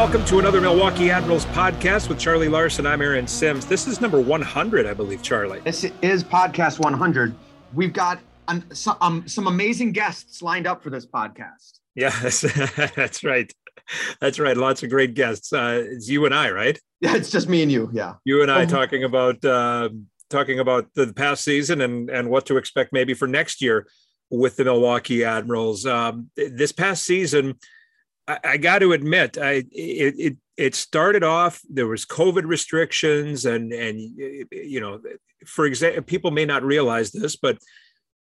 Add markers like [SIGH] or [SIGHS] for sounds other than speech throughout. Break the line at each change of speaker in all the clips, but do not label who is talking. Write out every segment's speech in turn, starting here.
welcome to another Milwaukee Admirals podcast with Charlie Larson. I'm Aaron Sims. This is number 100, I believe, Charlie.
This is podcast 100. We've got um, some, um, some amazing guests lined up for this podcast.
Yeah, that's, [LAUGHS] that's right. That's right. Lots of great guests. Uh, it's you and I, right? [LAUGHS]
Yeah, it's just me and you. Yeah,
you and I um, talking about uh, talking about the past season and and what to expect maybe for next year with the Milwaukee Admirals. Um, this past season I, I got to admit, I it, it it started off there was COVID restrictions and and you know, for example, people may not realize this, but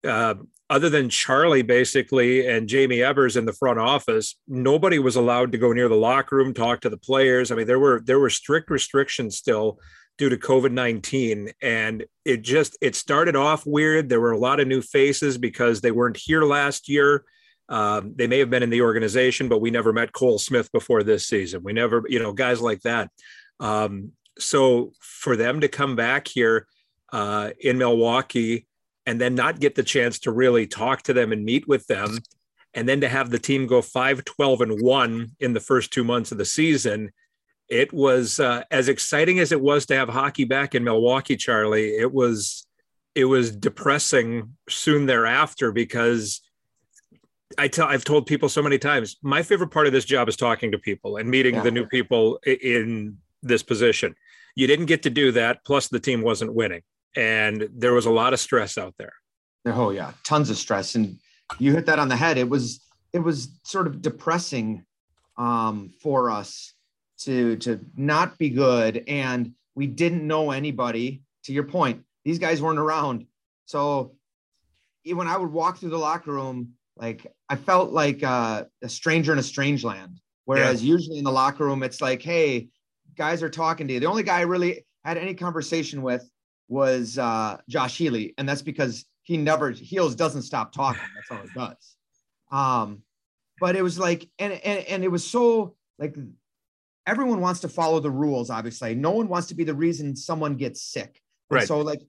uh, other than Charlie basically and Jamie Evers in the front office, nobody was allowed to go near the locker room, talk to the players. I mean, there were there were strict restrictions still due to COVID nineteen, and it just it started off weird. There were a lot of new faces because they weren't here last year. Um, they may have been in the organization, but we never met Cole Smith before this season. We never, you know, guys like that. Um, so for them to come back here uh, in Milwaukee and then not get the chance to really talk to them and meet with them, and then to have the team go 5 12 and 1 in the first two months of the season, it was uh, as exciting as it was to have hockey back in Milwaukee, Charlie. It was it was depressing soon thereafter because I tell I've told people so many times, my favorite part of this job is talking to people and meeting yeah. the new people in this position. You didn't get to do that. Plus, the team wasn't winning, and there was a lot of stress out there.
Oh yeah, tons of stress, and you hit that on the head. It was it was sort of depressing um, for us to to not be good, and we didn't know anybody. To your point, these guys weren't around, so when I would walk through the locker room like I felt like uh, a stranger in a strange land. Whereas yeah. usually in the locker room, it's like, hey, guys are talking to you. The only guy I really had any conversation with was uh, Josh Healey, and that's because he never heals doesn't stop talking. That's all it does. Um, but it was like, and and and it was so like everyone wants to follow the rules. Obviously, no one wants to be the reason someone gets sick. Right. And so like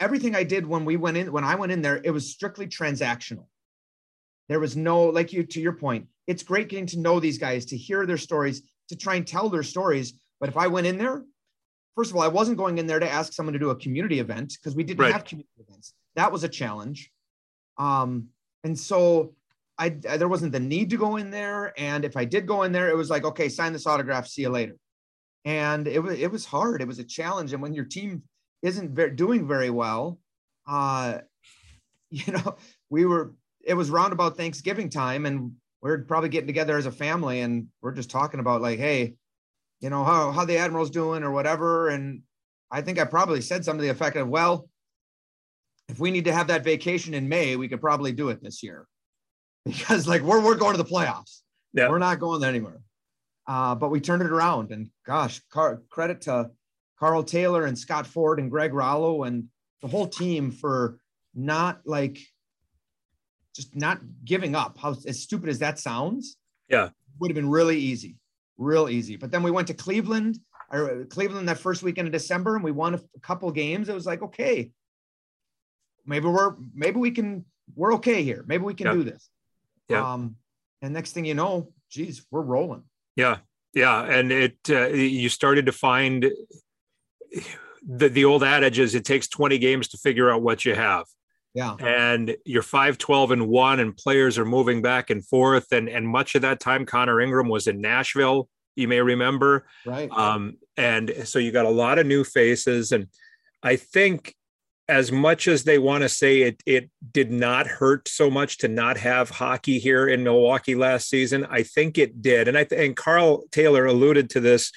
everything I did when we went in, when I went in there, it was strictly transactional. There was no, like you, to your point, it's great getting to know these guys, to hear their stories, to try and tell their stories. But if I went in there, first of all, I wasn't going in there to ask someone to do a community event because we didn't right. have community events. That was a challenge. Um, and so I, I, there wasn't the need to go in there. And if I did go in there, it was like, okay, sign this autograph, see you later. And it was it was hard. It was a challenge. And when your team isn't very, doing very well, uh, [LAUGHS] you know, we were it was roundabout Thanksgiving time, and we're probably getting together as a family, and we're just talking about like, hey, you know how how the admiral's doing or whatever. And I think I probably said something to the effect of, well, if we need to have that vacation in May, we could probably do it this year, [LAUGHS] because like we're we're going to the playoffs. Yeah. We're not going anywhere. Uh, but we turned it around, and gosh, car- credit to Karl Taylor and Scott Ford and Greg Rallo and the whole team for not like just not giving up. How as stupid as that sounds,
yeah,
would have been really easy, real easy. But then we went to Cleveland, or Cleveland that first weekend of December, and we won a, couple games. It was like, okay, maybe we're maybe we can we're okay here. Maybe we can yeah. do this. Yeah. Um, and next thing you know, geez, we're rolling.
Yeah, yeah, and it uh, you started to find [SIGHS] the the old adage is it takes 20 games to figure out what you have
yeah.
And you're 5 12 and 1, and players are moving back and forth. And, and much of that time, Connor Ingram was in Nashville, you may remember.
Right.
Um, and so you got a lot of new faces. And I think as much as they want to say it, it did not hurt so much to not have hockey here in Milwaukee last season. I think it did. And I and Karl Taylor alluded to this.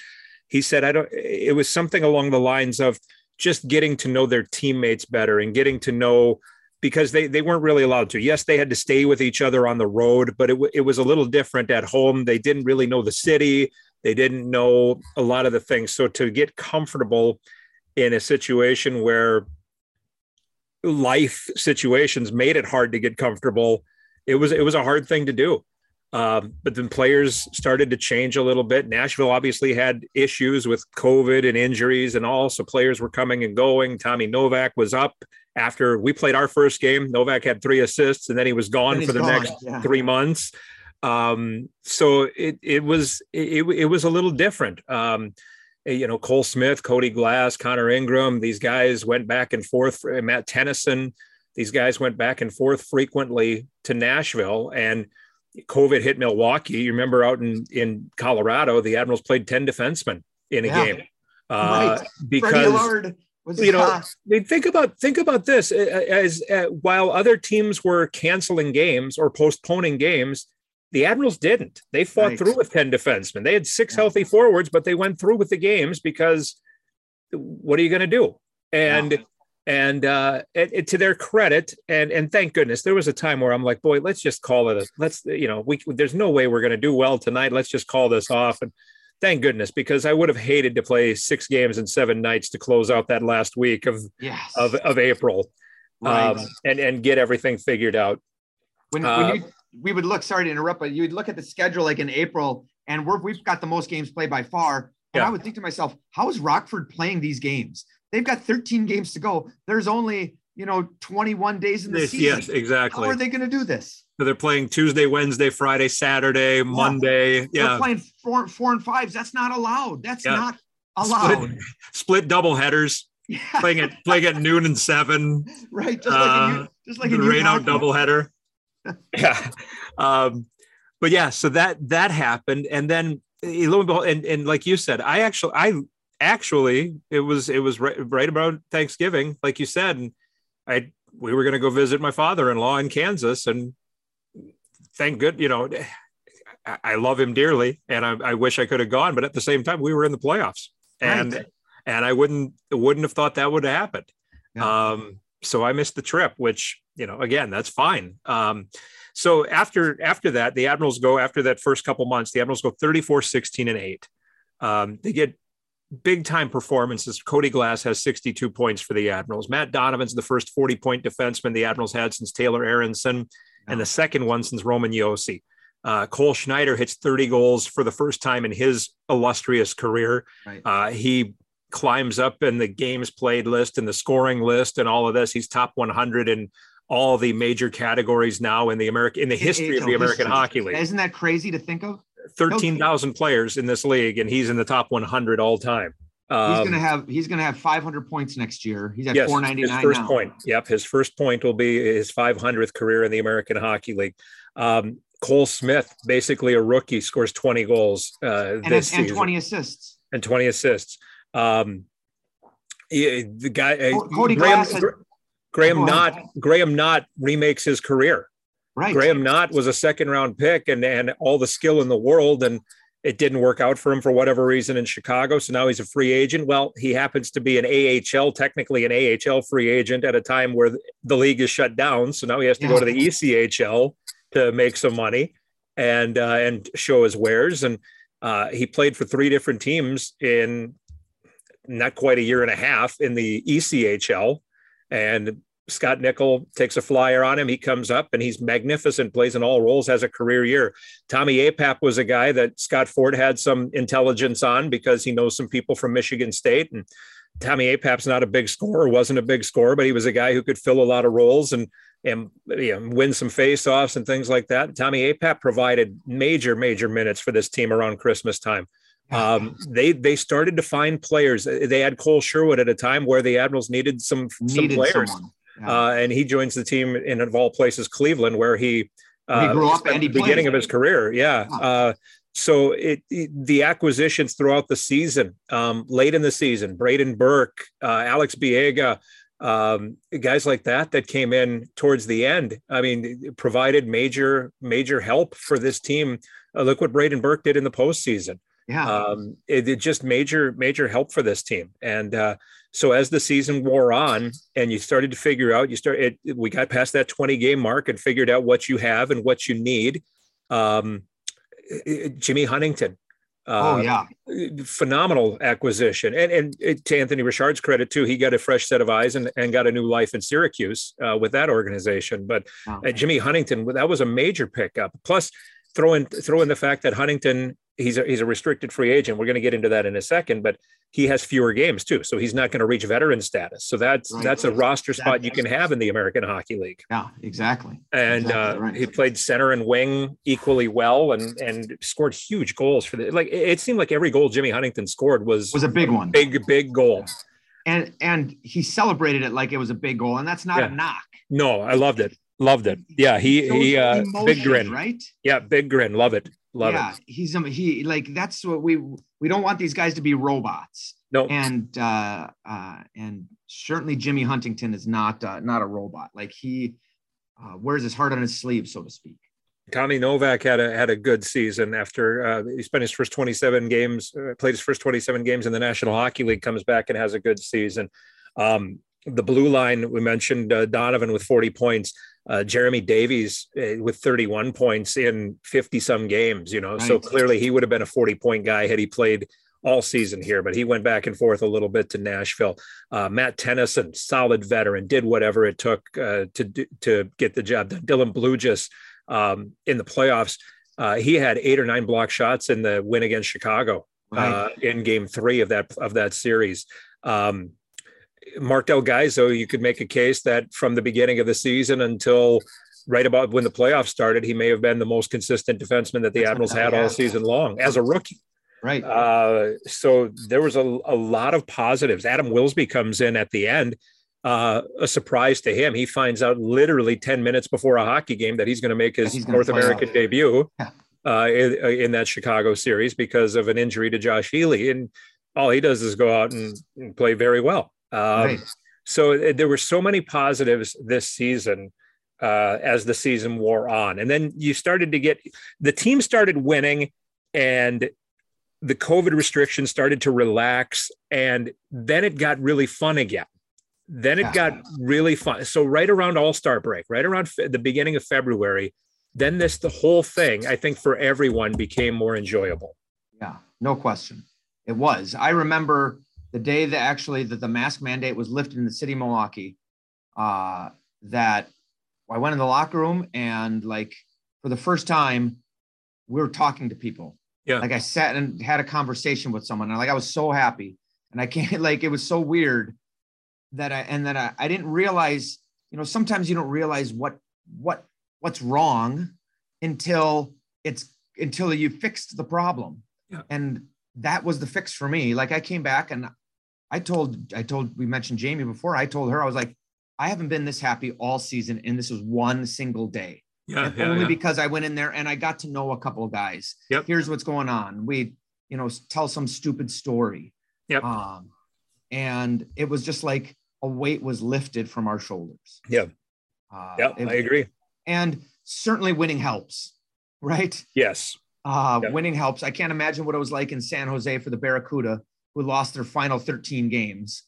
He said, I don't, it was something along the lines of just getting to know their teammates better and getting to know because they, they weren't really allowed to. Yes, they had to stay with each other on the road, but it, w- it was a little different at home. They didn't really know the city, they didn't know a lot of the things. So to get comfortable in a situation where life situations made it hard to get comfortable, it was it was a hard thing to do. Um, but then players started to change a little bit. Nashville obviously had issues with COVID and injuries and all, so players were coming and going. Tommy Novak was up after we played our first game. Novak had three assists, and then he was gone for the gone. next yeah. three months. Um, so it it was it, it was a little different. Um, eh, you know, Cole Smith, Cody Glass, Connor Ingram, these guys went back and forth. Matt Tennyson, these guys went back and forth frequently to Nashville, and COVID hit Milwaukee. You remember out in in Colorado, the Admirals played ten defensemen in a yeah. game
uh, right. because
you know think about think about this as, as while other teams were canceling games or postponing games the Admirals didn't. They fought right. through with 10 defensemen. They had six yeah. healthy forwards, but they went through with the games because what are you going to do? And yeah. And uh it, it, to their credit and and thank goodness there was a time where I'm like, boy, let's just call it a let's you know, we there's no way we're going to do well tonight. Let's just call this off and thank goodness because I would have hated to play six games in seven nights to close out that last week of yes. of, of April right. um, and and get everything figured out.
When, uh, when you we would look, sorry to interrupt, but you would look at the schedule like in April, and we're, we've got the most games played by far. And yeah. I would think to myself, how is Rockford playing these games? They've got 13 games to go. There's only, you know, 21 days in the season.
Yes, exactly.
How are they going to do this?
So they're playing Tuesday, Wednesday, Friday, Saturday, yeah. Monday. Yeah.
They're playing four, four and fives. That's not allowed. That's yeah. not allowed.
Split, [LAUGHS] split double headers. Yeah. Playing at playing at noon and seven.
Right. Just like uh, in, just like in
rain out double header. [LAUGHS] yeah. Um, but yeah, so that that happened, and then eh, lo and behold, and, and like you said, I actually, I actually, it was it was right, right about Thanksgiving, like you said, and I we were going to go visit my father-in-law in Kansas, and thank good, you know, I, I love him dearly, and I, I wish I could have gone, but at the same time, we were in the playoffs, and right. and I wouldn't wouldn't have thought that would have happened. Yeah. Um, so I missed the trip, which you know, again, that's fine. Um, so after after that, the Admirals go after that first couple months. The Admirals go 34, 16, and eight. Um, they get big time performances. Cody Glass has 62 points for the Admirals. Matt Donovan's the first 40 point defenseman the Admirals had since Taylor Aronson, and the second one since Roman Josi. Uh, Cole Schneider hits 30 goals for the first time in his illustrious career. Right. Uh, he climbs up in the games played list and the scoring list and all of this. He's top 100 in all the major categories now in the American in the history of the American history. Hockey League.
Isn't that crazy to think of?
Thirteen thousand players in this league, and he's in the top one hundred all time.
Um, he's gonna have he's gonna have 500 points next year. He's at yes, 499
his first
now.
point. Yep, his first point will be his 500th career in the American Hockey League. Um, Cole Smith, basically a rookie, scores 20 goals uh,
and,
this
and,
season.
20 assists.
And 20 assists. Um, the guy uh,
Cody Graham, Glass has,
Graham Knott Graham Knott remakes his career.
Right.
Graham Knott was a second round pick and and all the skill in the world and it didn't work out for him for whatever reason in Chicago. So now he's a free agent. Well, he happens to be an AHL, technically an AHL free agent at a time where the league is shut down. So now he has to yeah. go to the ECHL to make some money and uh, and show his wares. And uh, he played for three different teams in not quite a year and a half in the ECHL. And Scott Nichol takes a flyer on him. He comes up and he's magnificent, plays in all roles, has a career year. Tommy Apap was a guy that Scott Ford had some intelligence on because he knows some people from Michigan State. And Tommy Apap's not a big scorer, wasn't a big scorer, but he was a guy who could fill a lot of roles and and you know, win some faceoffs and things like that. Tommy Apap provided major, major minutes for this team around Christmas time. Um, they they started to find players. They had Kole Sherwood at a time where the Admirals needed some needed some players, yeah. uh, and he joins the team in of all places, Cleveland, where he,
uh, he grew up and
the beginning of his career. Yeah. yeah. Uh, so it, it, the acquisitions throughout the season, um, late in the season, Brayden Burke, uh, Alex Biega, um, guys like that that came in towards the end. I mean, provided major major help for this team. Uh, look what Brayden Burke did in the postseason.
Yeah, um,
it, it, just major major help for this team. And uh, so as the season wore on, and you started to figure out, you start it, we got past that twenty game mark and figured out what you have and what you need. Um, Jimmy Huntington
oh uh, yeah,
phenomenal acquisition, and and to Anthony Richard's credit too, he got a fresh set of eyes and, and got a new life in Syracuse uh, with that organization. But oh. Jimmy Huntington, that was a major pickup. Plus, throw in throw in the fact that Huntington he's a, he's a restricted free agent. We're going to get into that in a second, but he has fewer games too, so he's not going to reach veteran status. So that's right. that's a roster spot you can have in the American Hockey League.
Yeah, exactly.
And exactly uh, right. he played center and wing equally well, and and scored huge goals for the like. It seemed like every goal Jimmy Huntington scored was
was a big one,
big big goal.
And and he celebrated it like it was a big goal, and that's not yeah. a knock.
No, I loved it. Loved it. Yeah, he he uh big grin.
Right?
Yeah, big grin. Love it. Love yeah, it.
he's um, he like that's what we we don't want these guys to be robots.
No.
And uh uh and certainly Jimmy Huntington is not uh, not a robot. Like he uh, wears his heart on his sleeve, so to speak.
Tommy Novak had a had a good season after uh, he spent his first 27 games, uh, played his first 27 games in the National Hockey League, comes back and has a good season. Um, the blue line we mentioned uh, Donovan with 40 points uh, Jeremy Davies uh, with 31 points in 50 some games, you know, right. so clearly he would have been a 40 point guy had he played all season here, but he went back and forth a little bit to Nashville. Uh, Matt Tennyson, solid veteran, did whatever it took uh, to to get the job done. Dylan Blujus um, in the playoffs, uh, he had eight or nine block shots in the win against Chicago right. Uh, in Game Three of that of that series. Um, Marc Del Gaizo, you could make a case that from the beginning of the season until right about when the playoffs started, he may have been the most consistent defenseman that the That's Admirals had all season long as a rookie.
Right.
Uh, so there was a, a lot of positives. Adam Wilsby comes in at the end. Uh, a surprise to him. He finds out literally 10 minutes before a hockey game that he's going to make his North American out. debut [LAUGHS] yeah. uh, in, in, that Chicago series because of an injury to Josh Healey. And all he does is go out and, and play very well. Um, right. So uh, there were so many positives this season uh, as the season wore on, and then you started to get the team started winning, and the COVID restrictions started to relax, and then it got really fun again. Then it got really fun. So right around All Star break, right around fe- the beginning of February, then this the whole thing I think for everyone became more enjoyable.
Yeah, no question, it was. I remember the day that actually that the mask mandate was lifted in the city of Milwaukee, uh, that I went in the locker room and like for the first time, we were talking to people.
Yeah.
Like I sat and had a conversation with someone and like I was so happy. And I can't [LAUGHS] like it was so weird that I and that I, I didn't realize, you know, sometimes you don't realize what what what's wrong until it's until you fixed the problem.
Yeah.
And that was the fix for me. Like I came back and I told, I told, we mentioned Jamie before. I told her, I was like, I haven't been this happy all season, and this was one single day.
Yeah, yeah
only
yeah.
because I went in there and I got to know a couple of guys.
Yep.
Here's what's going on. We, you know, tell some stupid story.
Yep.
Um, and it was just like a weight was lifted from our shoulders.
Yeah. Uh, yeah, I agree.
And certainly winning helps, right?
Yes.
Uh, yep. Winning helps. I can't imagine what it was like in San Jose for the Barracuda who lost their final 13 games.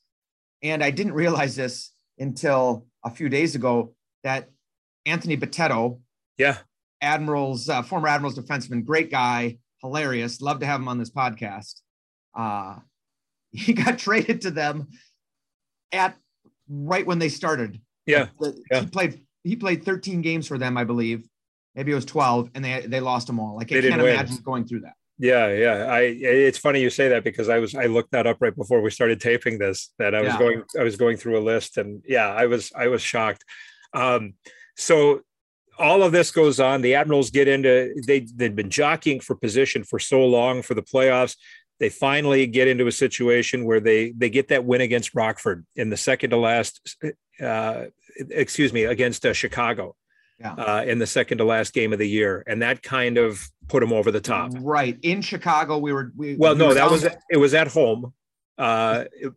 And I didn't realize this until a few days ago that Anthony Bitetto,
yeah,
Admirals, uh, former Admirals defenseman, great guy, hilarious. Love to have him on this podcast. Uh, [LAUGHS] he got traded to them at right when they started.
Yeah.
The,
yeah.
He played he played 13 games for them, I believe. Maybe it was 12, and they they lost them all. Like I can't imagine going through that.
Yeah, yeah. I it's funny you say that because I was I looked that up right before we started taping this that I was yeah. going I was going through a list and yeah, I was I was shocked. Um, so all of this goes on. The Admirals get into they they've been jockeying for position for so long for the playoffs. They finally get into a situation where they they get that win against Rockford in the second to last uh, excuse me against uh, Chicago
yeah.
uh, in the second to last game of the year, and that kind of put them over the top.
Right in Chicago, we were. We,
well,
we
no,
were
that was it. Was at home. Uh, it,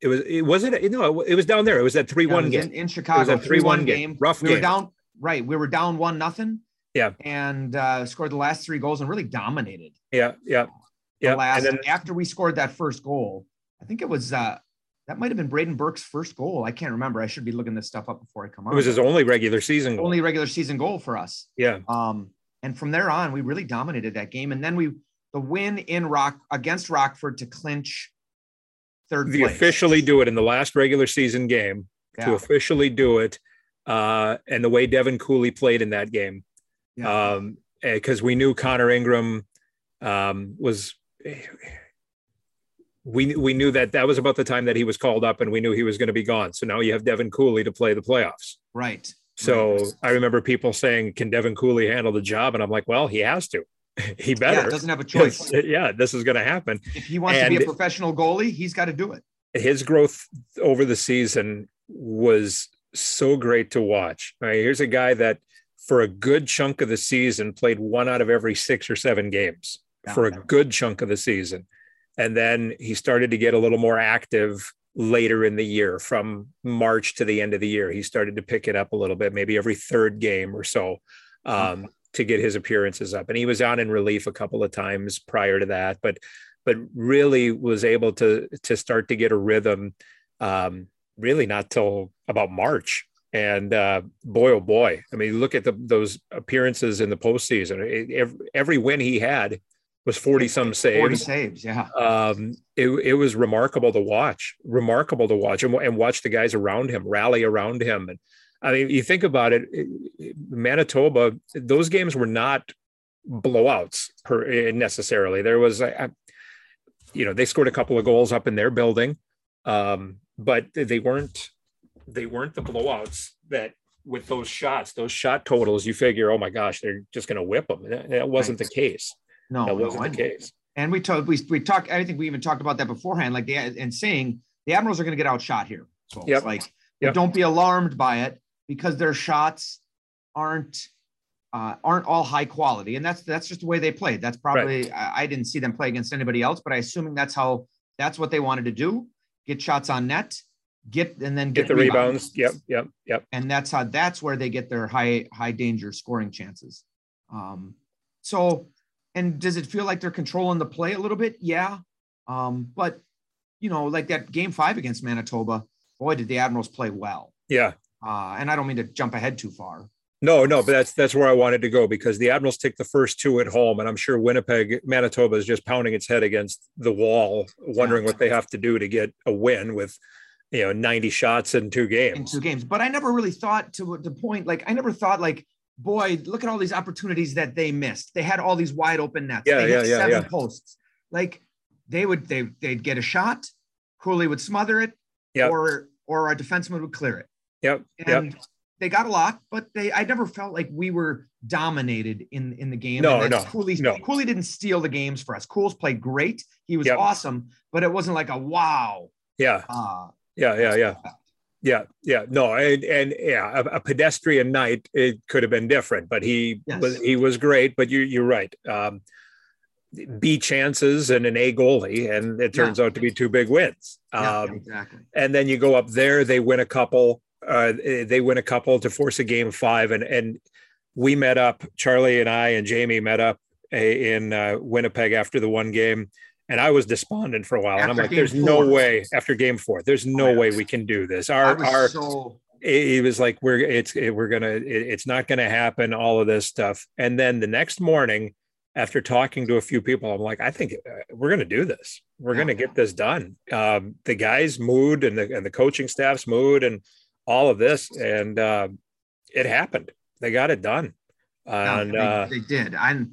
it was. It wasn't. No, it was down there. It was that three yeah, one game
in, in Chicago. It was a three one game.
Rough
we
game.
were down. Right, we were down one nothing.
Yeah,
and uh, scored the last three goals and really dominated.
Yeah, yeah, yeah.
last, then, after we scored that first goal, I think it was uh, that might have been Brayden Burke's first goal. I can't remember. I should be looking this stuff up before I come on.
It was his only regular season
goal. Only regular season goal for us.
Yeah.
Um, and from there on, we really dominated that game. And then we the win in Rock against Rockford to clinch third
the
place.
officially do it in the last regular season game yeah. to officially do it. Uh, and the way Devin Cooley played in that game. Yeah. Um, because we knew Connor Ingram um, was we we knew that that was about the time that he was called up, and we knew he was going to be gone. So now you have Devin Cooley to play the playoffs.
Right.
So
right.
I remember people saying, "Can Devin Cooley handle the job?" And I'm like, "Well, he has to. [LAUGHS] he better.
Yeah, doesn't have a choice. [LAUGHS]
yeah, this is going to happen.
If he wants and to be a professional goalie, he's got to do it."
His growth over the season was so great to watch. Right, here's a guy that, for a good chunk of the season, played one out of every six or seven games yeah, for a good chunk of the season and then he started to get a little more active later in the year from March to the end of the year. He started to pick it up a little bit, maybe every third game or so um, to get his appearances up. And he was on in relief a couple of times prior to that, but but really was able to to start to get a rhythm um, really not till about March. And uh, boy, oh boy! I mean, look at the, those appearances in the postseason. Every, every win he had, was 40 some saves.
40 saves, yeah.
Um, it, it was remarkable to watch, remarkable to watch and, and watch the guys around him rally around him. And I mean, you think about it, Manitoba, those games were not blowouts per, necessarily. There was, you know, they scored a couple of goals up in their building, um, but they weren't, they weren't the blowouts that with those shots, those shot totals, you figure, oh my gosh, they're just going to whip them. That wasn't right. the case.
No,
that wasn't
no,
the case.
And we talked, we, we talked, I think we even talked about that beforehand, like the, and saying the Admirals are going to get outshot here. So yep. like, yep. don't be alarmed by it because their shots aren't, uh, aren't all high quality. And that's, that's just the way they played. That's probably, right. I, I didn't see them play against anybody else, but I assuming that's how, that's what they wanted to do. Get shots on net, get, and then
get, get the rebounds. rebounds. Yep. Yep. Yep.
And that's how, that's where they get their high, high danger scoring chances. Um, so and does it feel like they're controlling the play a little bit? Yeah. Um, but you know, like that game five against Manitoba, boy, did the Admirals play well.
Yeah.
Uh, and I don't mean to jump ahead too far.
No, no, but that's that's where I wanted to go because the Admirals take the first two at home, and I'm sure Winnipeg, Manitoba is just pounding its head against the wall, wondering yeah. what they have to do to get a win with, you know, 90 shots in two games.
In two games, but I never really thought to the point. Like I never thought like boy, look at all these opportunities that they missed. They had all these wide open nets.
Yeah,
they
yeah, yeah,
seven
yeah.
posts. Like they would they they'd get a shot, Cooley would smother it,
yep.
or or a defenseman would clear it.
Yep.
And
yep.
they got a lot, but they I never felt like we were dominated in in the game.
No, no,
Cooley,
no.
Cooley didn't steal the games for us. Cools played great. He was yep. awesome, but it wasn't like a wow.
Yeah.
Uh,
yeah, yeah, yeah. Yeah, yeah, no, and, and yeah, a, a, pedestrian night it could have been different, but he yes. was he was great. But you you're right. Um, B chances and an A goalie, and it turns yeah. out to be two big wins.
Yeah, um, exactly.
And then you go up there, they win a couple. Uh, they win a couple to force a game five, and and we met up. Charlie and I and Jamie met up in uh, Winnipeg after the one game and I was despondent for a while. After and I'm like, there's four. no way after game four, there's no way we can do this. Our, our,
so...
it, was like, we're, it's, it, we're going to, it's not going to happen, all of this stuff. And then the next morning, after talking to a few people, I'm like, I think uh, we're going to do this. We're yeah. going to get this done. Um, the guys' mood and the, and the coaching staff's mood and all of this. And uh, it happened. They got it done. And
they,
uh,
they did. And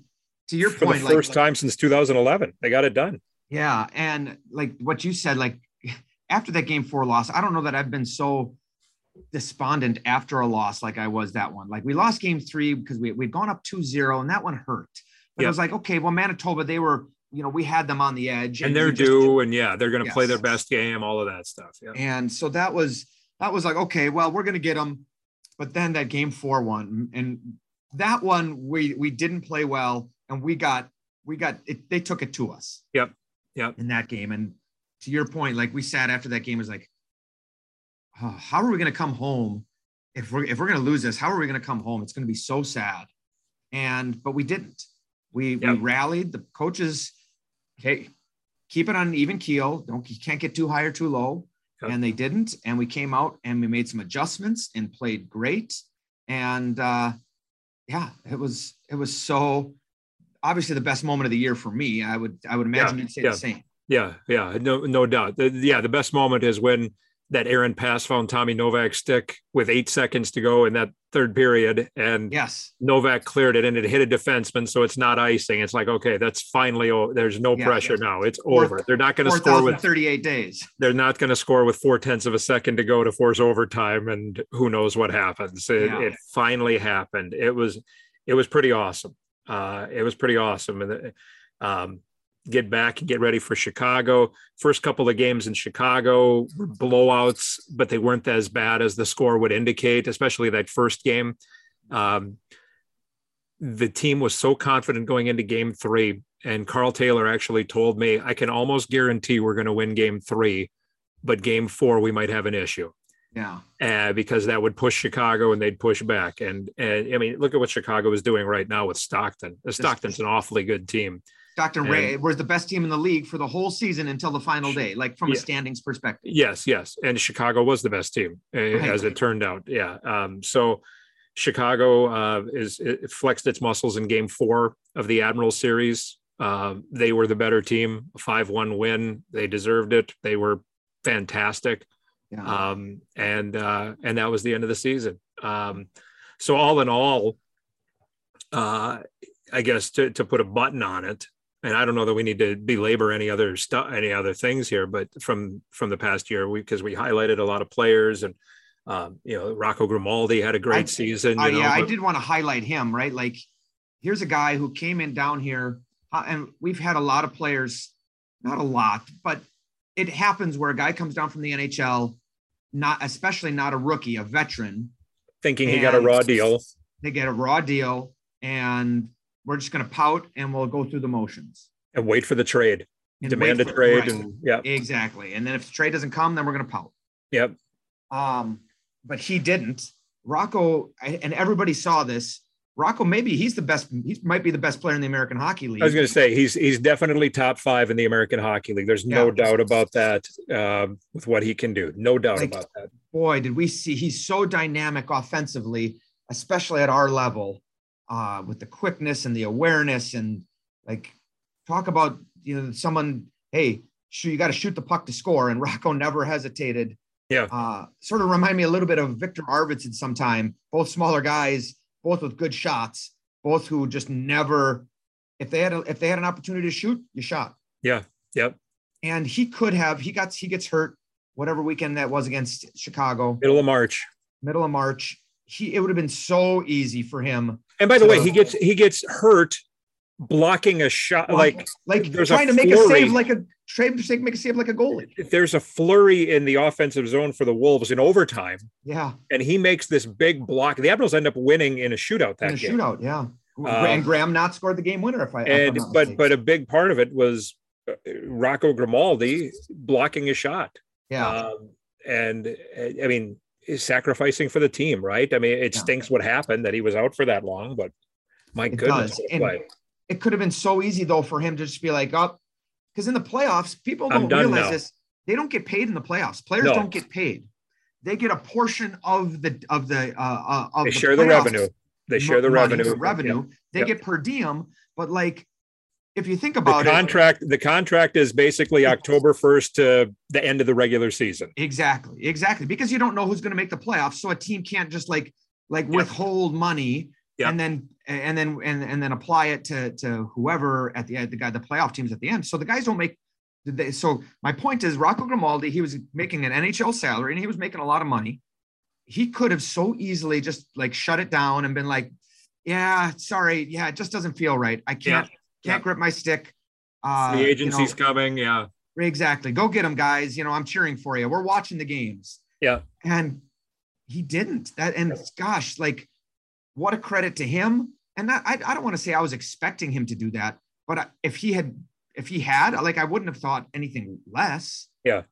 to your
for
point,
the first like, time since 2011, they got it done.
Yeah, and like what you said, like after that game four loss, I don't know that I've been so despondent after a loss like I was that one. Like we lost game three because we we'd gone up 2-0 and that one hurt. But yep. I was like, okay, well, Manitoba, they were, you know, we had them on the edge.
And, and they're due, and yeah, they're gonna yes. play their best game, all of that stuff. Yeah.
And so that was that was like, okay, well, we're gonna get them. But then that game four one, and that one we we didn't play well, and we got we got it, they took it to us.
Yep. Yep.
In that game. And to your point, like we sat after that game was like, oh, how are we going to come home if we're if we're going to lose this? How are we going to come home? It's going to be so sad. And but we didn't. We yep. we rallied. The coaches, okay, keep it on an even keel. Don't you can't get too high or too low. Yep. And they didn't. And we came out and we made some adjustments and played great. And uh, yeah, it was it was so obviously the best moment of the year for me. I would I would imagine yeah, you'd say
yeah,
the same.
Yeah, yeah, no, no doubt. The, yeah, the best moment is when that Aaron pass found Tommy Novak stick with eight seconds to go in that third period, and
yes,
Novak cleared it and it hit a defenseman, so it's not icing. It's like okay, that's finally oh, there's no yeah, pressure now. It's four, over. They're not going to score with
38 days.
They're not going to score with four tenths of a second to go to force overtime, and who knows what happens. It, it finally happened. It was it was pretty awesome. Uh, it was pretty awesome, and um, get back and get ready for Chicago. First couple of games in Chicago were blowouts, but they weren't as bad as the score would indicate, especially that first game. Um, the team was so confident going into game three. And Karl Taylor actually told me, I can almost guarantee we're going to win game three, but game four, we might have an issue.
Yeah.
Uh, because that would push Chicago and they'd push back. And, and I mean, look at what Chicago is doing right now with Stockton. Stockton's an awfully good team.
Dr. And, Ray was the best team in the league for the whole season until the final day, like from yeah. a standings perspective.
Yes, yes. And Chicago was the best team right. as it turned out. Yeah. Um, so Chicago uh, is it flexed its muscles in game four of the Admiral series. Uh, they were the better team, 5 1 win. They deserved it. They were fantastic. Yeah. Um, and uh, and that was the end of the season. Um, so all in all, uh, I guess to, to put a button on it, and I don't know that we need to belabor any other stuff, any other things here, but from from the past year, we because we highlighted a lot of players and um, you know Rocco Grimaldi had a great I, season.
Uh,
know,
yeah, but... I did want to highlight him, right? Like, here's a guy who came in down here, uh, and we've had a lot of players, not a lot, but it happens where a guy comes down from the NHL, not especially not a rookie, a veteran,
thinking he got a raw deal.
They get a raw deal, and we're just going to pout and we'll go through the motions
and wait for the trade, and demand a trade, right. and yeah,
exactly. And then if the trade doesn't come, then we're going to pout.
Yep.
Um, but he didn't. Rocco and everybody saw this. Rocco, maybe he's the best. He might be the best player in the American Hockey League.
I was going to say he's he's definitely top five in the American Hockey League. There's no yeah. doubt about that. Um, with what he can do, no doubt like, about that.
Boy, did we see he's so dynamic offensively, especially at our level uh, with the quickness and the awareness and like talk about you know someone hey you got to shoot the puck to score and [LAUGHS] Rocco never hesitated.
Yeah.
Uh, sort of remind me a little bit of Viktor Arvidsson sometime. Both smaller guys, both with good shots, both who just never if they had a, if they had an opportunity to shoot, you shot.
Yeah. Yep.
And he could have he got he gets hurt whatever weekend that was against Chicago.
Middle of March.
Middle of March. He it would have been so easy for him
and by the way, he gets he gets hurt blocking a shot like
like there's trying to make a save like a trade to make a save like a goalie.
There's a flurry in the offensive zone for the Wolves in overtime.
Yeah,
and he makes this big block. The Admirals end up winning in a shootout that
in
a
game. Shootout, yeah. Um, and Graham Knott scored the game winner. If I
and but mistaken. but a big part of it was uh, Rocco Grimaldi blocking a shot.
Yeah, um,
and I mean sacrificing for the team, right? I mean, it yeah. stinks what happened that he was out for that long, but my it goodness,
it could have been so easy though for him to just be like, up, oh, because in the playoffs, people don't realize now. this. They don't get paid in the playoffs. Players no. don't get paid. They get a portion of the of the uh, uh of
they the share the revenue. They share the
money,
revenue.
The revenue. Yep. They yep. get per diem, but like if you think about
the contract, it, the contract is basically October 1st to the end of the regular season.
Exactly. Exactly. Because you don't know who's going to make the playoffs. So a team can't just like like withhold money and then and then and, and then apply it to to whoever at the end the guy the playoff teams at the end. So the guys don't make they, so my point is Rocco Grimaldi, he was making an NHL salary and he was making a lot of money. He could have so easily just like shut it down and been like, yeah, sorry, yeah, it just doesn't feel right. I can't yeah can't grip my stick.
Uh, the agency's you know, coming. Yeah.
Exactly. Go get them, guys. You know, I'm cheering for you. We're watching the games.
Yeah.
And he didn't. That and gosh, like, what a credit to him. And I, I don't want to say I was expecting him to do that, but if he had, if he had, like, I wouldn't have thought anything less.
Yeah.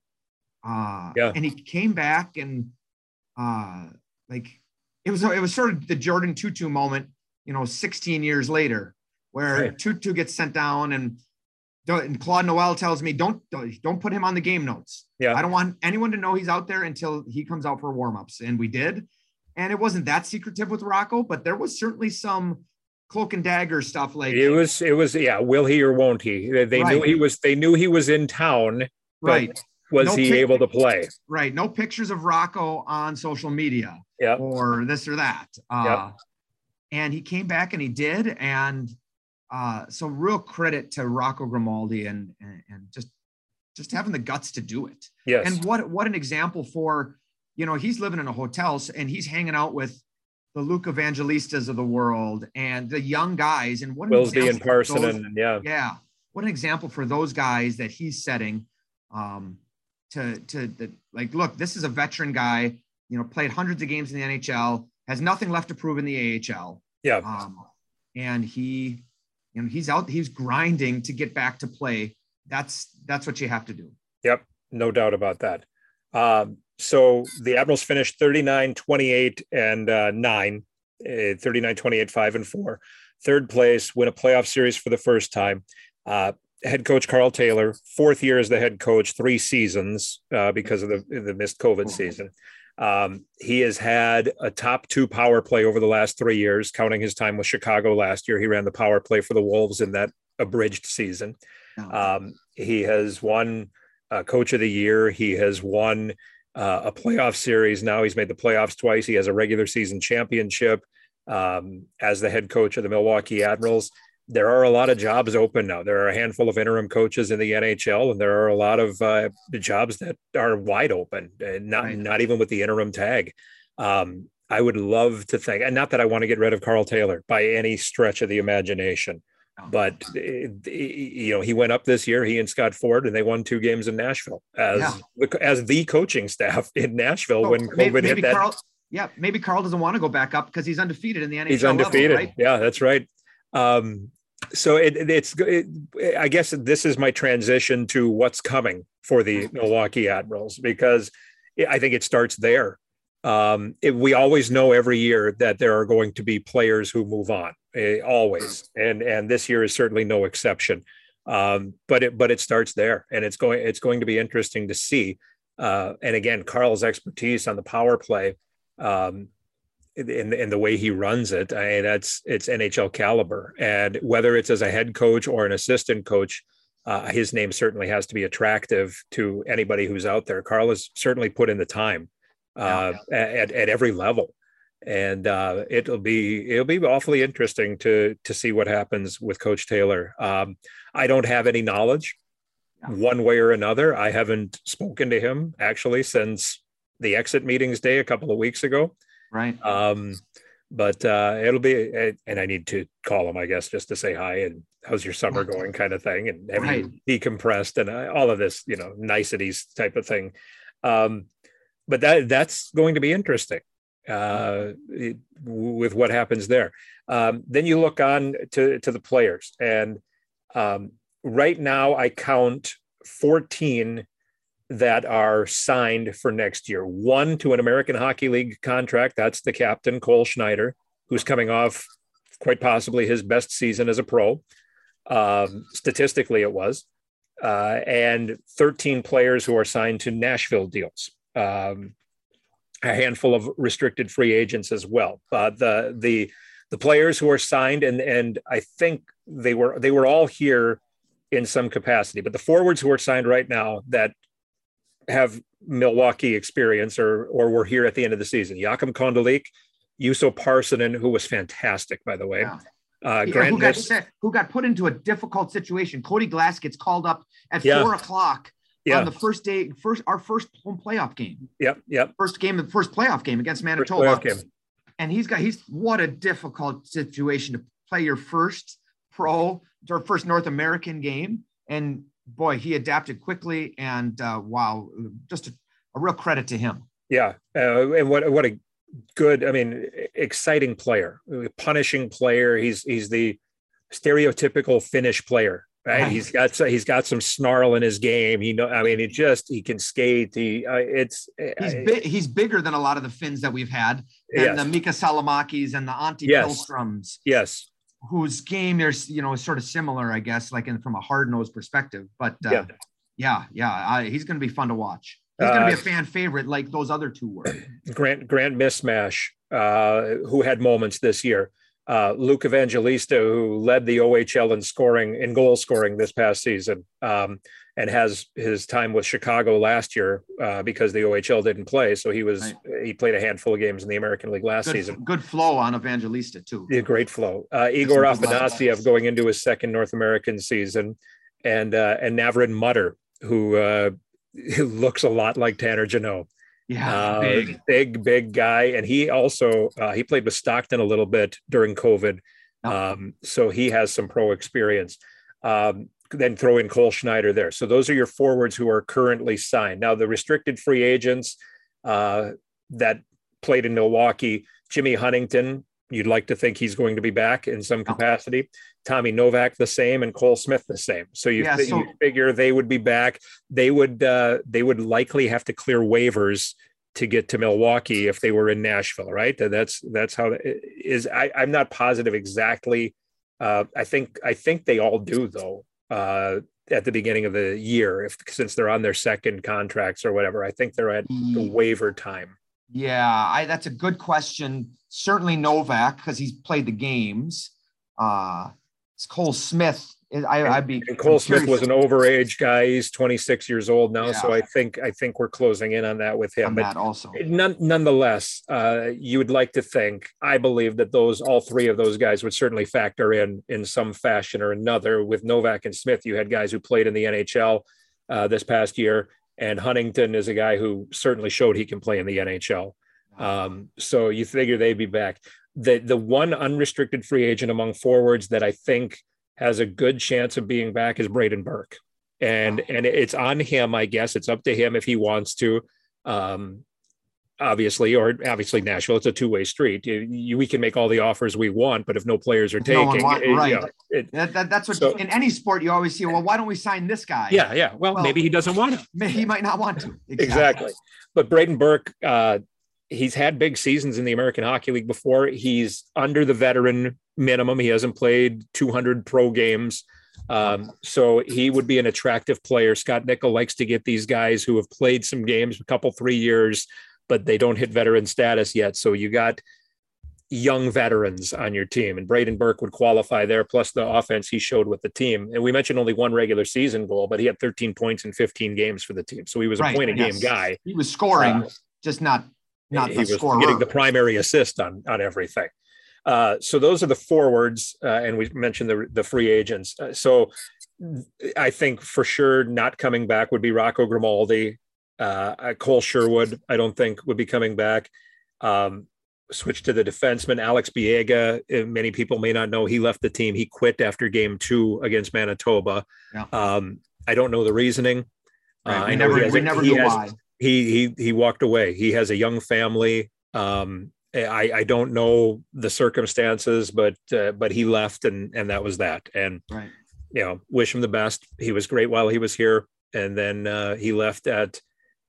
Uh, yeah. And he came back and, uh, like, it was it was sort of the Jordin Tootoo moment, you know, 16 years later, where right. Tootoo gets sent down and, and Claude Noel tells me don't don't put him on the game notes.
Yeah,
I don't want anyone to know he's out there until he comes out for warmups, and we did. And it wasn't that secretive with Rocco, but there was certainly some cloak and dagger stuff. Like
it was, it was, yeah. Will he or won't he? They, right. knew he was. They knew he was in town.
Right.
was no he pic- able to play?
Right. No pictures of Rocco on social media
yeah.
or this or that. Uh,
yep.
And he came back and he did. And uh, so real credit to Rocco Grimaldi and, and, and just just having the guts to do it.
Yes.
And what what an example for, you know, he's living in a hotel and he's hanging out with the Luke Evangelistas of the world and the young guys. And what
Wilsby and Parson those, and yeah.
Yeah. What an example for those guys that he's setting. Um, to to the, like look this is a veteran guy you know played hundreds of games in the nhl has nothing left to prove in the ahl
yeah
um, and he you know he's out he's grinding to get back to play that's that's what you have to do
yep no doubt about that um, so the admirals finished 39 28 and uh, 9 uh, 39 28 5 and 4 third place win a playoff series for the first time uh, head coach Karl Taylor, fourth year as the head coach, three seasons uh, because of the, the missed COVID season. Um, he has had a top two power play over the last three years, counting his time with Chicago last year. He ran the power play for the Wolves in that abridged season. Um, he has won uh, Coach of the Year. He has won uh, a playoff series. Now he's made the playoffs twice. He has a regular season championship um, as the head coach of the Milwaukee Admirals there are a lot of jobs open now. There are a handful of interim coaches in the NHL, and there are a lot of uh, jobs that are wide open, and not right. not even with the interim tag. Um, I would love to think, and not that I want to get rid of Karl Taylor by any stretch of the imagination, but eh, you know he went up this year. He and Scott Ford, and they won two games in Nashville as yeah. the, as the coaching staff in Nashville when COVID maybe, hit Karl.
Yeah, maybe Karl doesn't want to go back up because he's undefeated in the NHL.
He's undefeated.
Level, right?
Yeah, that's right. Um, so it, it's it, i guess this is my transition to what's coming for the milwaukee admirals because i think it starts there um, it, we always know every year that there are going to be players who move on eh, always and and this year is certainly no exception um, but it but it starts there and it's going it's going to be interesting to see uh, and again karl's expertise on the power play um, in, in the way he runs it. I mean, that's it's NHL caliber. And whether it's as a head coach or an assistant coach, uh, his name certainly has to be attractive to anybody who's out there. Karl has certainly put in the time uh, yeah. at, at every level. And uh, it'll be it'll be awfully interesting to to see what happens with Coach Taylor. Um, I don't have any knowledge one way or another. I haven't spoken to him actually since the exit meetings day a couple of weeks ago.
Right.
Um, but uh, it'll be, and I need to call him, I guess, just to say hi and how's your summer going, kind of thing, and have right. you decompressed and uh, all of this, you know, niceties type of thing. Um, but that that's going to be interesting uh, it, with what happens there. Um, then you look on to to the players, and um, right now I count 14 that are signed for next year. One to an American Hockey League contract. That's the captain, Cole Schneider, who's coming off quite possibly his best season as a pro. Um, statistically, it was. Uh, and 13 players who are signed to Nashville deals. Um, a handful of restricted free agents as well. Uh, the the the players who are signed and and I think they were they were all here in some capacity, but the forwards who are signed right now that have Milwaukee experience or or were here at the end of the season. Jachym Kondelik, Juuso Parssinen, who was fantastic, by the way. Yeah.
Uh, yeah, who, got [LAUGHS] who got put into a difficult situation. Cody Glass gets called up at yeah. four o'clock yeah. on the first day, first our first home playoff game.
Yep, yep.
First game, the first playoff game against Manitoba. And he's got he's what a difficult situation to play your first pro or first North American game. And boy, he adapted quickly, and uh, wow, just a, a, real credit to him.
Yeah, uh, and what what a good, I mean, exciting player, punishing player. He's he's the stereotypical Finnish player. Right? right. He's got he's got some snarl in his game. He know. I mean, he just he can skate. He uh, it's
he's bi- he's bigger than a lot of the Finns that we've had, and yes. the Miikka Salomakis and the Antti yes. Pihlstroms.
Yes,
whose game is you know is sort of similar, I guess, like in from a hard nosed perspective. But uh, yeah, yeah, yeah I, he's going to be fun to watch. He's going to be a uh, fan favorite, like those other two were.
Grant Grant Mismash, uh, who had moments this year. Uh, Luke Evangelista, who led the OHL in scoring in goal scoring this past season. Um, and has his time with Chicago last year uh, because the OHL didn't play. So he was right. he played a handful of games in the American League last
good,
season.
Good flow on Evangelista too.
Yeah, great flow. Uh, Egor Afanasyev going into his second North American season, and uh, and Navrin Mutter, who uh, [LAUGHS] looks a lot like Tanner Jeannot.
Yeah, uh, big.
big, big guy, and he also uh, he played with Stockton a little bit during COVID, um, so he has some pro experience. Um, then throw in Cole Schneider there. So those are your forwards who are currently signed. Now the restricted free agents uh, that played in Milwaukee, Jimmy Huntington. You'd like to think he's going to be back in some capacity. Tommy Novak the same, and Cole Smith the same. So you, yeah, so- you figure they would be back. They would uh, they would likely have to clear waivers to get to Milwaukee if they were in Nashville, right? That's that's how it is. I, I'm not positive exactly. Uh, I think I think they all do though uh, at the beginning of the year, if since they're on their second contracts or whatever. I think they're at the mm. waiver time.
Yeah, I, that's a good question. Certainly Novak because he's played the games. Uh, Cole Smith I, would be.
And Cole Smith was an overage guy. He's 26 years old now, yeah. so I think I think we're closing in on that with him.
On but also,
none, nonetheless, uh, you would like to think. I believe that those all three of those guys would certainly factor in in some fashion or another. With Novak and Smith, you had guys who played in the NHL uh, this past year, and Huntington is a guy who certainly showed he can play in the NHL. Um, so you figure they'd be back. The the one unrestricted free agent among forwards that I think has a good chance of being back is Brayden Burke. And and it's on him, I guess. It's up to him if he wants to. Um, obviously, or obviously Nashville, it's a two-way street. You, we can make all the offers we want, but if no players are taking, no want,
it, right? You know, it, that, that, that's what so, in any sport you always see. Well, why don't we sign this guy?
Yeah, yeah. Well, well maybe he doesn't want to.
He might not want to.
Exactly. [LAUGHS] exactly. But Brayden Burke, uh, he's had big seasons in the American Hockey League before. He's under the veteran minimum. He hasn't played 200 pro games. Um, so he would be an attractive player. Scott Nichol likes to get these guys who have played some games, a couple, three years, but they don't hit veteran status yet. So you got young veterans on your team, and Brayden Burke would qualify there, plus the offense he showed with the team. And we mentioned only one regular season goal, but he had 13 points in 15 games for the team. So he was right, a point a yes. game guy.
He was scoring, uh, just not not he
was getting the primary assist on on everything. Uh, so those are the forwards, uh, and we mentioned the the free agents. Uh, so I think for sure not coming back would be Rocco Grimaldi. Uh, Kole Sherwood, I don't think would be coming back. Um, switch to the defenseman Alex Biega. Many people may not know he left the team. He quit after game two against Manitoba. Yeah. Um, I don't know the reasoning.
Right. Uh, we I never, we never knew why
he he he walked away. He has a young family. Um, I I don't know the circumstances, but uh, but he left, and and that was that. And right. you know, wish him the best. He was great while he was here, and then uh, he left at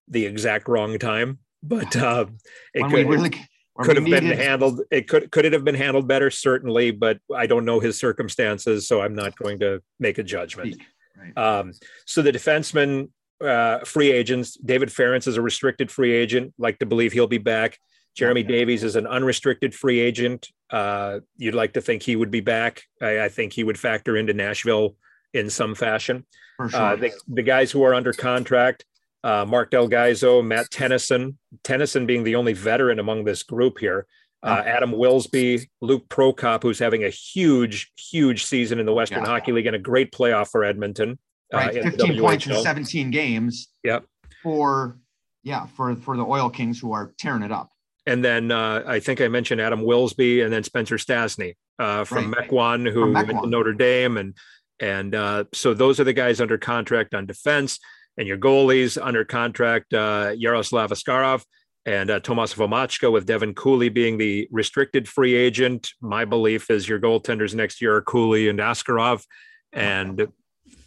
the exact wrong time. But uh, it when could, really, could have been handled. It could could it have been handled better? Certainly, but I don't know his circumstances, so I'm not going to make a judgment. Right. Um, so the defenseman uh, free agents. David Farrance is a restricted free agent. Like to believe he'll be back. Jeremy okay. Davies is an unrestricted free agent. Uh, you'd like to think he would be back. I, I, think he would factor into Nashville in some fashion. Uh, sure. Uh, the, the, guys who are under contract, uh, Marc Del Gaizo, Matt Tennyson, Tennyson being the only veteran among this group here. Uh, Adam Wilsby, Luke Prokop, who's having a huge, huge season in the Western yeah. Hockey League and a great playoff for Edmonton.
Uh, right, uh, 15 points in 17 games.
Yep.
For yeah, for for the Oil Kings who are tearing it up.
And then uh, I think I mentioned Adam Wilsby and then Spencer Stastney uh, from right. Mequon, who from went to Notre Dame, and and uh, so those are the guys under contract on defense, and your goalies under contract uh, Yaroslav Askarov and uh, Tomas Vomacka, with Devin Cooley being the restricted free agent. My belief is your goaltenders next year are Cooley and Askarov, and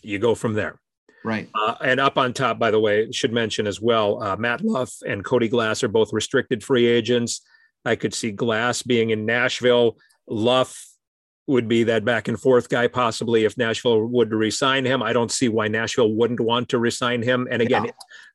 you go from there.
Right.
Uh, and up on top, by the way, should mention as well, uh, Matt Luff and Cody Glass are both restricted free agents. I could see Glass being in Nashville. Luff would be that back and forth guy, possibly if Nashville would resign him. I don't see why Nashville wouldn't want to resign him. And again, yeah.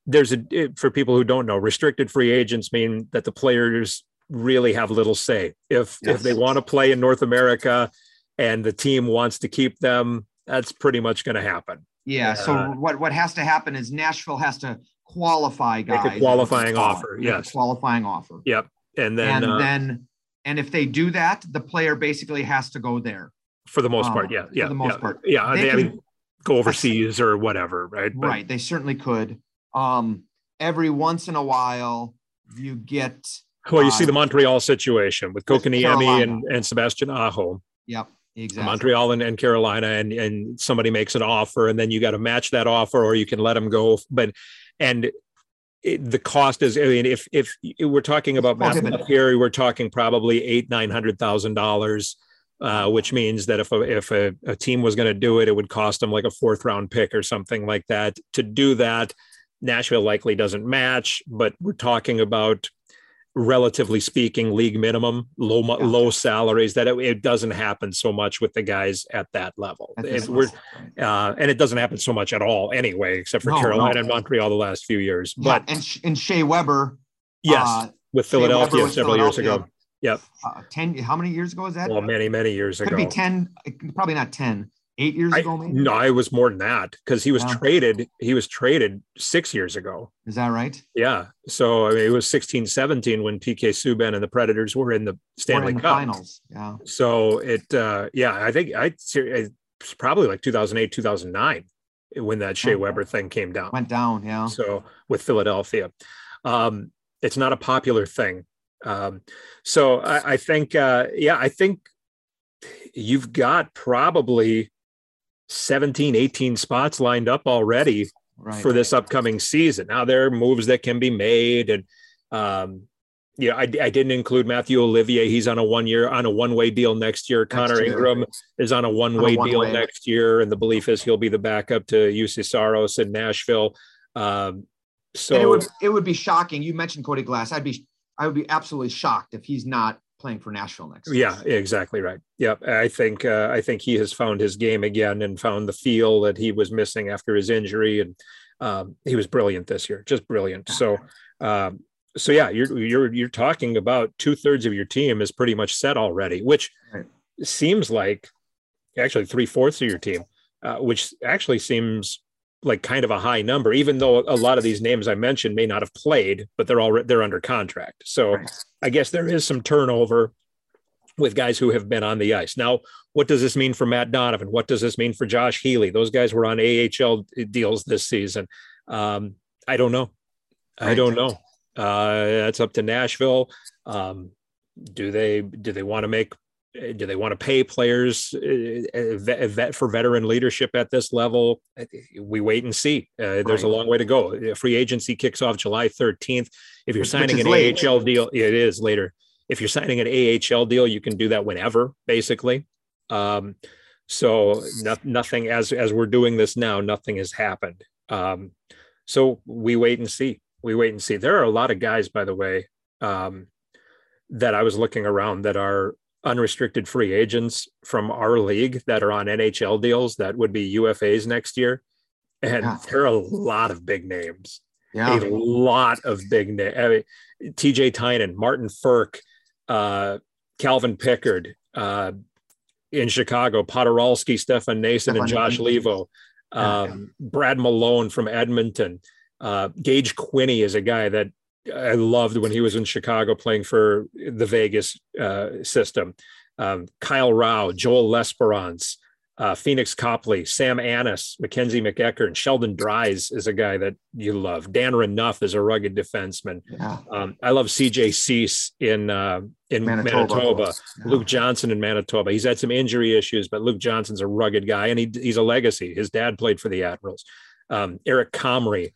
there's a for people who don't know, restricted free agents mean that the players really have little say. If yes. if they want to play in North America and the team wants to keep them, that's pretty much going to happen.
Yeah. So
Uh,
what what has to happen is Nashville has to qualify guys.
Make a qualifying offer,
Make a. Qualifying offer. Yep.
And then,
and
uh,
then and if they do that, the player basically has to go there.
for the most
uh,
part, yeah, Yeah.
for the most
yeah,
part.
yeah.
They
They, I
can-
mean, go overseas or whatever, right? But-
right. They certainly could. Um, every once in a while, you get
Well, you see
Uh,
the Montreal situation with
with Kotkaniemi
and, and Sebastian Aho,
yep, exactly.
Montreal and, and Carolina, and, and somebody makes an offer, and then you got to match that offer, or you can let them go. But and it, the cost is, I mean, if if we're talking about math here, we're talking probably eight nine hundred thousand dollars. Uh, which means that if a, if a, a team was going to do it, it would cost them like a fourth round pick or something like that. To do that, Nashville likely doesn't match, but we're talking about relatively speaking league minimum low
Yeah.
low salaries that it, it doesn't happen so much with the guys at that level
At
It- we're-
level.
uh, and it doesn't happen so much at all anyway except for
No,
carolina
no.
and montreal the last few years
Yeah,
but
and and Shea Weber.
yes
uh,
with philadelphia
with
several years ago Yep.
Uh, ten. How many years ago is that?
well many many years
Could
ago
be ten. Probably not ten. Eight years
I,
ago, maybe.
no it was more than that because he was
Yeah.
traded he was traded six years ago
Is that right?
yeah so I mean, it was 16 17 when pk subban and the predators were in the stanley
in the
cup
finals. Yeah.
So it, uh, yeah, I think I it's probably like 2008, 2009 when that Shea
Oh.
Weber thing came down.
Went down. Yeah.
So with Philadelphia, um, it's not a popular thing. Um, so I, I think, uh, yeah, I think you've got probably 17, 18 spots lined up already
Right.
for this upcoming season. Now there are moves that can be made, and um, you know, I, I didn't include Matthew Olivier. He's on a one year on a one way deal next year. Connor
year.
Ingram is on a one way deal next year, and the belief is he'll be the backup to Juuse Saros in Nashville. Um, so
and it would it would be shocking. You mentioned Cody Glass. I'd be I would be absolutely shocked if he's not playing for Nashville next.
Yeah, exactly right. Yep, I think uh, I think he has found his game again and found the feel that he was missing after his injury, and um, he was brilliant this year, just brilliant. So, um, so yeah, you're you're you're talking about two thirds of your team is pretty much set already, which
Right.
seems like actually three fourths of your team, uh, which actually seems like kind of a high number, even though a lot of these names I mentioned may not have played, but they're all they're under contract. So
Right.
I guess there is some turnover with guys who have been on the ice. Now, what does this mean for Matt Donovan? What does this mean for Josh Healey? Those guys were on AHL deals this season. Um, I don't know. I don't know. Uh, that's up to Nashville. Um, do they do they want to make do they want to pay players vet, vet for veteran leadership at this level? We wait and see. Uh, there's a long way to go. Free agency kicks off July 13th. If you're signing an
late.
AHL deal, it is later. If you're signing an AHL deal, you can do that whenever, basically. Um, so no, nothing as as we're doing this now, nothing has happened. Um, so we wait and see. We wait and see. There are a lot of guys, by the way, um, that I was looking around that are unrestricted free agents from our league that are on NHL deals that would be UFAs next year. And
Yeah.
there are a lot of big names
Yeah.
a lot of big names. I mean, TJ Tynan, Martin Frk, uh, Calvin Pickard uh, in Chicago, Poturalski, Stefan Noesen, and Josh
Noesen.
Leivo,
Yeah,
um, Brad Malone from Edmonton. Uh, Gage Quinney is a guy that I loved when he was in Chicago playing for the Vegas uh, system. Um, Kyle Rau, Joel L'Esperance, uh, Phoenix Copley, Sam Anas, Mackenzie MacEachern, and Sheldon Dries is a guy that you love. Dan Renouf is a rugged defenseman.
yeah.
Um, I love CJ Suess in uh, in
Manitoba.
Manitoba.
Yeah.
Luke Johnson in Manitoba. He's had some injury issues, but Luke Johnson's a rugged guy, and he, he's a legacy. His dad played for the Admirals. Um, Eric Comrie,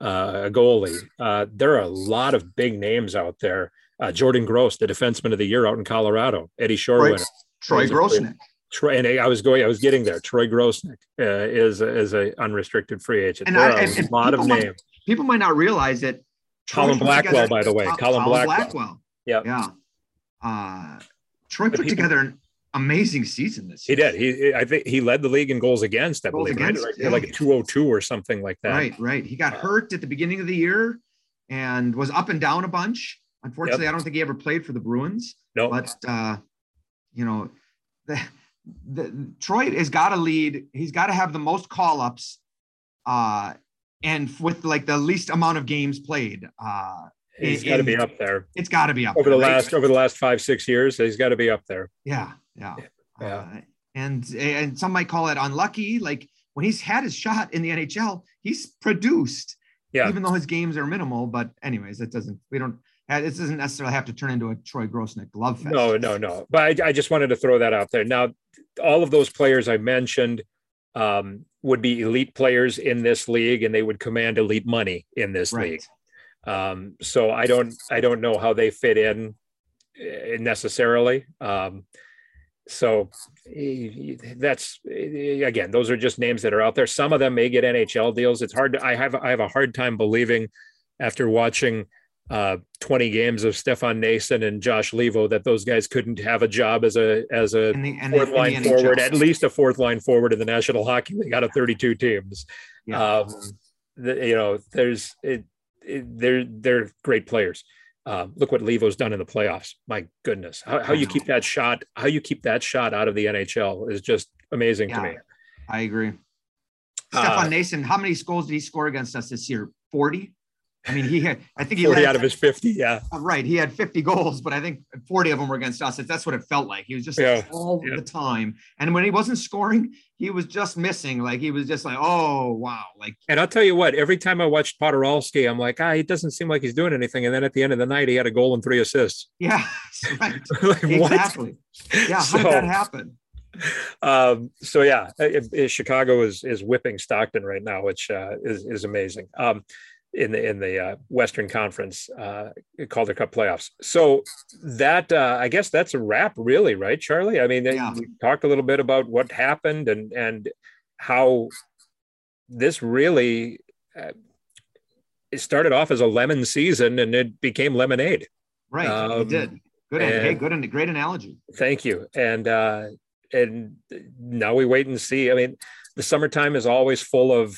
uh, a goalie. Uh, there are a lot of big names out there. Uh, Jordan Gross, the defenseman of the year out in Colorado. Eddie Shore
Troy,
winner.
Troy
He's
Grosenick.
Troy, and I was going, I was getting there. Troy Grosenick uh, is is a unrestricted free agent.
And
there
I-
are
and-
a
and
lot of
might-
names.
People might not realize that.
Colin Blackwell, by the way.
Col-
Colin Blackwell.
Yeah.
Yeah.
Uh, Troy put
people-
together an amazing season this
He did. He, I think he led the league in goals against. I
Goals
believe,
against,
Like,
yeah.
like a two hundred two or something like that.
Right, right. He got
Uh,
hurt at the beginning of the year and was up and down a bunch. Unfortunately, I don't think he ever played for the Bruins.
No,
But uh, you know, the, the Troy has got to lead. He's got to have the most call ups uh, and with like the least amount of games played. Uh,
he's got to be up there.
It's got to be up
over
there,
the
right?
last over the last five six years. He's got to be up there.
Yeah, yeah,
Yeah.
Uh, and and some might call it unlucky. Like when he's had his shot in the NHL, he's produced.
Yeah.
Even though his games are minimal, but anyways, it doesn't. We don't. This doesn't necessarily have to turn into a Troy Grosenick glove fest.
No, no, no. But I, I just wanted to throw that out there. Now, all of those players I mentioned um, would be elite players in this league, and they would command elite money in this
Right.
league. Um, so I don't, I don't know how they fit in eh, necessarily. Um, so that's again, those are just names that are out there. Some of them may get NHL deals. It's hard. To, I have, I have a hard time believing after watching uh, 20 games of Stefan Noesen and Josh Leivo that those guys couldn't have a job as a as a
the,
fourth
the
line
NHL.
forward, at least a fourth line forward in the National Hockey League out of 32 teams.
Yeah.
Um, the, you know, there's it, it, they're they're great players. Um, look what Leivo's done in the playoffs. My goodness, how, how you keep that shot, how you keep that shot out of the NHL is just amazing to me.
I agree.
Uh,
Stefan Noesen, how many goals did he score against us this year? 40? I mean, he had, I think he
40
led,
out of his 50, yeah.
uh, right. He had 50 goals, but I think 40 of them were against us. That's what it felt like. He was just
Yeah.
all
Yeah.
the time. And when he wasn't scoring, he was just missing. Like he was just like, oh, wow. Like,
And I'll tell you what, every time I watched Poturalski, I'm like, ah, he doesn't seem like he's doing anything. And then at the end of the night, he had a goal and three assists. [LAUGHS]
yeah, right. [LAUGHS]
like, what?
exactly. Yeah. How did that happen?
um, so yeah, it, it- Chicago is is whipping Stockton right now, which uh, is is amazing. Um, in the in the uh, Western Conference uh, Calder Cup playoffs. So that uh, I guess that's a wrap, really, right, Charlie? I mean,
Yeah.
we talked a little bit about what happened and and how this really. Uh, it started off as a lemon season and it became lemonade.
Right.
Um,
did. Good. an- hey,
and-
good. and Great analogy.
Thank you. And uh, and now we wait and see. I mean, the summertime is always full of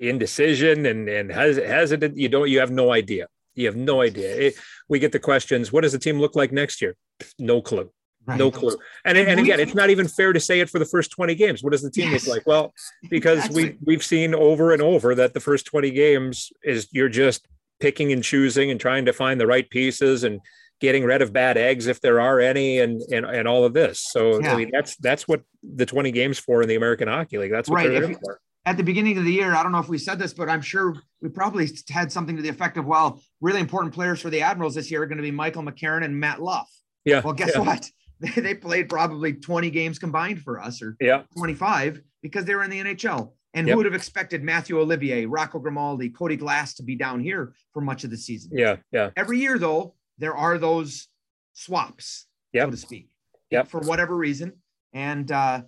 indecision and and has hesitant. You don't. You have no idea. You have no idea. It- we get the questions. What does the team look like next year? No clue.
Right.
No clue. And and again, it's not even fair to say it for the first twenty games. What does the team
Yes.
look like? Well, because
Exactly.
we we've seen over and over that the first 20 games is you're just picking and choosing and trying to find the right pieces and getting rid of bad eggs if there are any and and, and all of this so
Yeah.
i mean that's that's what the 20 games for in the american hockey league that's what
Right,
they're
if
for
at the beginning of the year, I don't know if we said this, but I'm sure we probably had something to the effect of, well, really important players for the Admirals this year are going to be Michael McCarron and Matt Luff.
yeah
Well, guess
yeah,
what? [LAUGHS] They, played probably 20 games combined for us or
yeah
25 because they were in the NHL. And
Yep.
who would have expected Matthew Olivier, Rocco Grimaldi, Cody Glass to be down here for much of the season?
yeah yeah
Every year, though, there are those swaps,
Yep.
so to speak,
Yep.
for whatever reason. And, uh,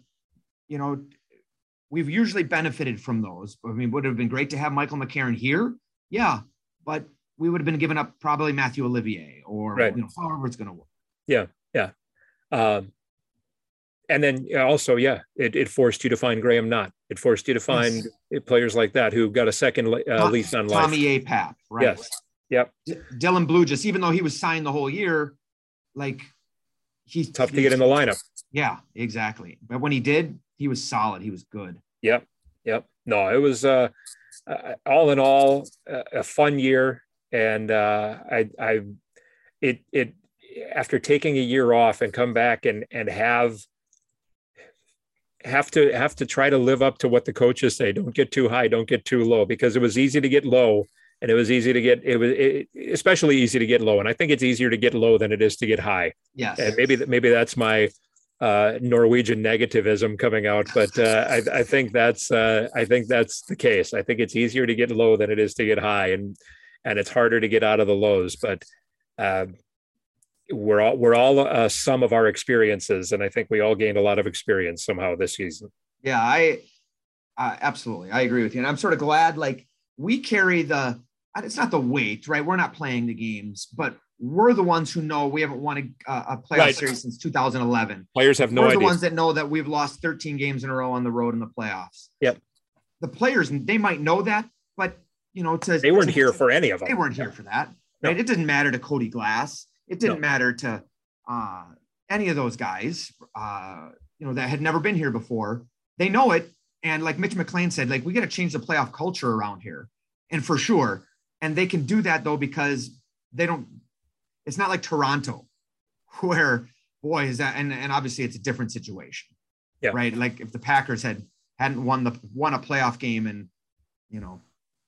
you know, we've usually benefited from those. I mean, would it have been great to have Michael McCarron here? Yeah. But we would have been giving up probably Matthew Olivier or,
Right.
you know, however it's going to work. Yeah, yeah.
Um and then also yeah it, it forced you to find graham knott it forced you to find players like that who got a second uh,
Tom-
lease on life
Tommy Apap, right?
yes yep
D- Dylan Blujus even though he was signed the whole year, like he's
tough to get in the lineup
Yeah, exactly. But when he did, he was solid. He was good.
Yep. Yep. No, it was uh, uh all in all uh, a fun year, and uh, I I it it after taking a year off and come back and and have have to have to try to live up to what the coaches say. Don't get too high. Don't get too low because it was easy to get low. And it was easy to get it was it, especially easy to get low, and I think it's easier to get low than it is to get high.
Yes.
And maybe that maybe that's my uh, Norwegian negativism coming out, but uh, I, I think that's uh, I think that's the case. I think it's easier to get low than it is to get high, and and it's harder to get out of the lows. But uh, we're all we're all uh, some of our experiences, and I think we all gained a lot of experience somehow this season.
Yeah, I absolutely I agree with you, and I'm sort of glad like we carry the. It's not the weight, right? We're not playing the games, but we're the ones who know we haven't won a, a playoff
Right.
series since 2011.
Players have no
we're
idea.
the ones that know that we've lost 13 games in a row on the road in the playoffs.
Yep.
The players they might know that, but you know, to
they weren't
to-
here for any of them.
They weren't here for that,
No.
right? It didn't matter to Cody Glass. It didn't
No.
matter to uh, any of those guys, uh, you know, that had never been here before. They know it, And like Mitch McLean said, like we got to change the playoff culture around here, and for sure. And they can do that though because they don't. It's not like Toronto, [LAUGHS] where boy is that, and and obviously it's a different situation,
yeah.
right? Like if the Packers had hadn't won the won a playoff game in, you know,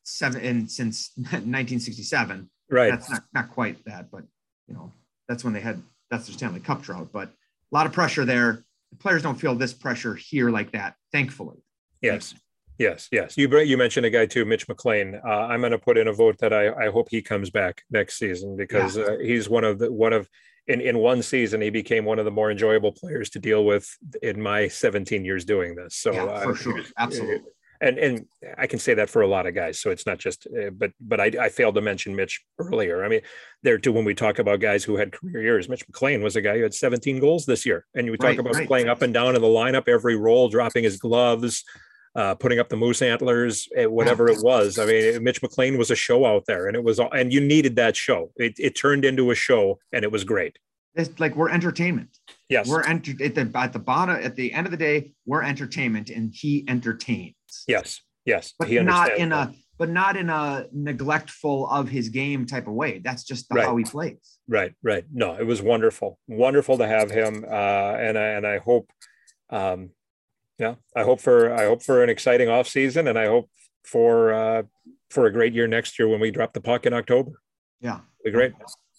seven in since [LAUGHS] 1967,
right?
That's not not quite that, but you know that's when they had that's their Stanley Cup drought, but a lot of pressure there. The players don't feel this pressure here like that, thankfully.
Yes. Yes, yes. You you mentioned a guy too, Mitch McLean. Uh, I'm going to put in a vote that I, I hope he comes back next season because yeah. uh, he's one of the one of in in one season he became one of the more enjoyable players to deal with in my 17 years doing this. So
yeah, for uh, sure, absolutely
and and I can say that for a lot of guys. So it's not just, uh, but but I, I failed to mention Mitch earlier. I mean, there too when we talk about guys who had career years, Mitch McLean was a guy who had 17 goals this year, and we talk right, about right. playing up and down in the lineup every role, dropping his gloves. Uh, putting up the moose antlers, eh, whatever it was. I mean, Mitch McLean was a show out there, and it was, and you needed that show. It, it turned into a show, and it was great.
It's like we're entertainment.
Yes,
we're enter- at the at the bottom. At the end of the day, we're entertainment, and he entertains.
Yes, yes,
but not in that. a but not in a neglectful of his game type of way. That's just the, right. how he plays.
Right, right. No, it was wonderful, wonderful to have him, uh, and I, and I hope, um, yeah, I hope for I hope for an exciting off season, and I hope for uh, for a great year next year when we drop the puck in October.
Yeah,
be great.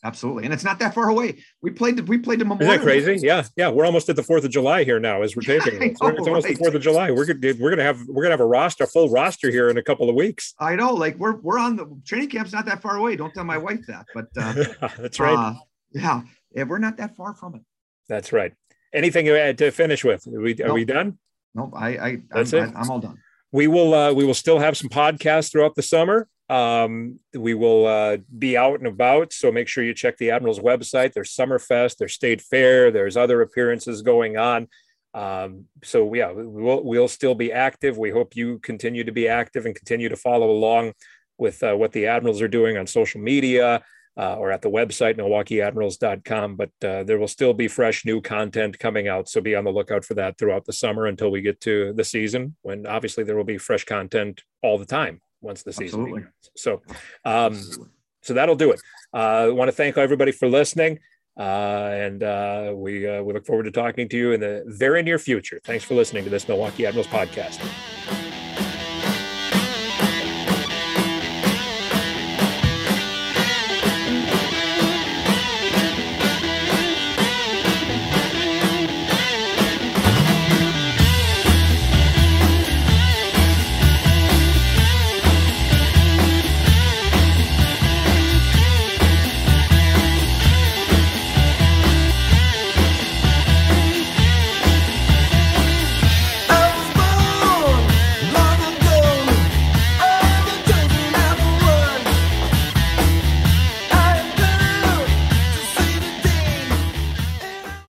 Absolutely, and it's not that far away. We played. The we played the
Memorial. Isn't that crazy? Yeah, yeah. We're almost at the Fourth of July here now as we're [LAUGHS] taping. Know, it's, almost right? the Fourth of July. We're gonna we're gonna have we're gonna have a roster, a full roster here in a couple of weeks.
I know. Like we're we're on the training camp's not that far away. Don't tell my wife that, but uh, [LAUGHS]
that's right. Uh,
yeah, yeah, we're not that far from it.
That's right. Anything to finish with? Are we are nope. we done?
Nope. I I
that's
I'm,
it.
I'm all done.
We will uh, we will still have some podcasts throughout the summer. Um, we will uh, be out and about, so make sure you check the Admiral's website. There's Summerfest, there's State Fair, there's other appearances going on. Um, so yeah, we'll we'll still be active. We hope you continue to be active and continue to follow along with uh, what the Admirals are doing on social media uh, or at the website milwaukeeadmirals.com. But uh, there will still be fresh new content coming out, so be on the lookout for that throughout the summer until we get to the season, when obviously there will be fresh content all the time once the season Absolutely. begins. So, um, so that'll do it. Uh, I want to thank everybody for listening. Uh, and uh, we uh, we look forward to talking to you in the very near future. Thanks for listening to this Milwaukee Admirals podcast.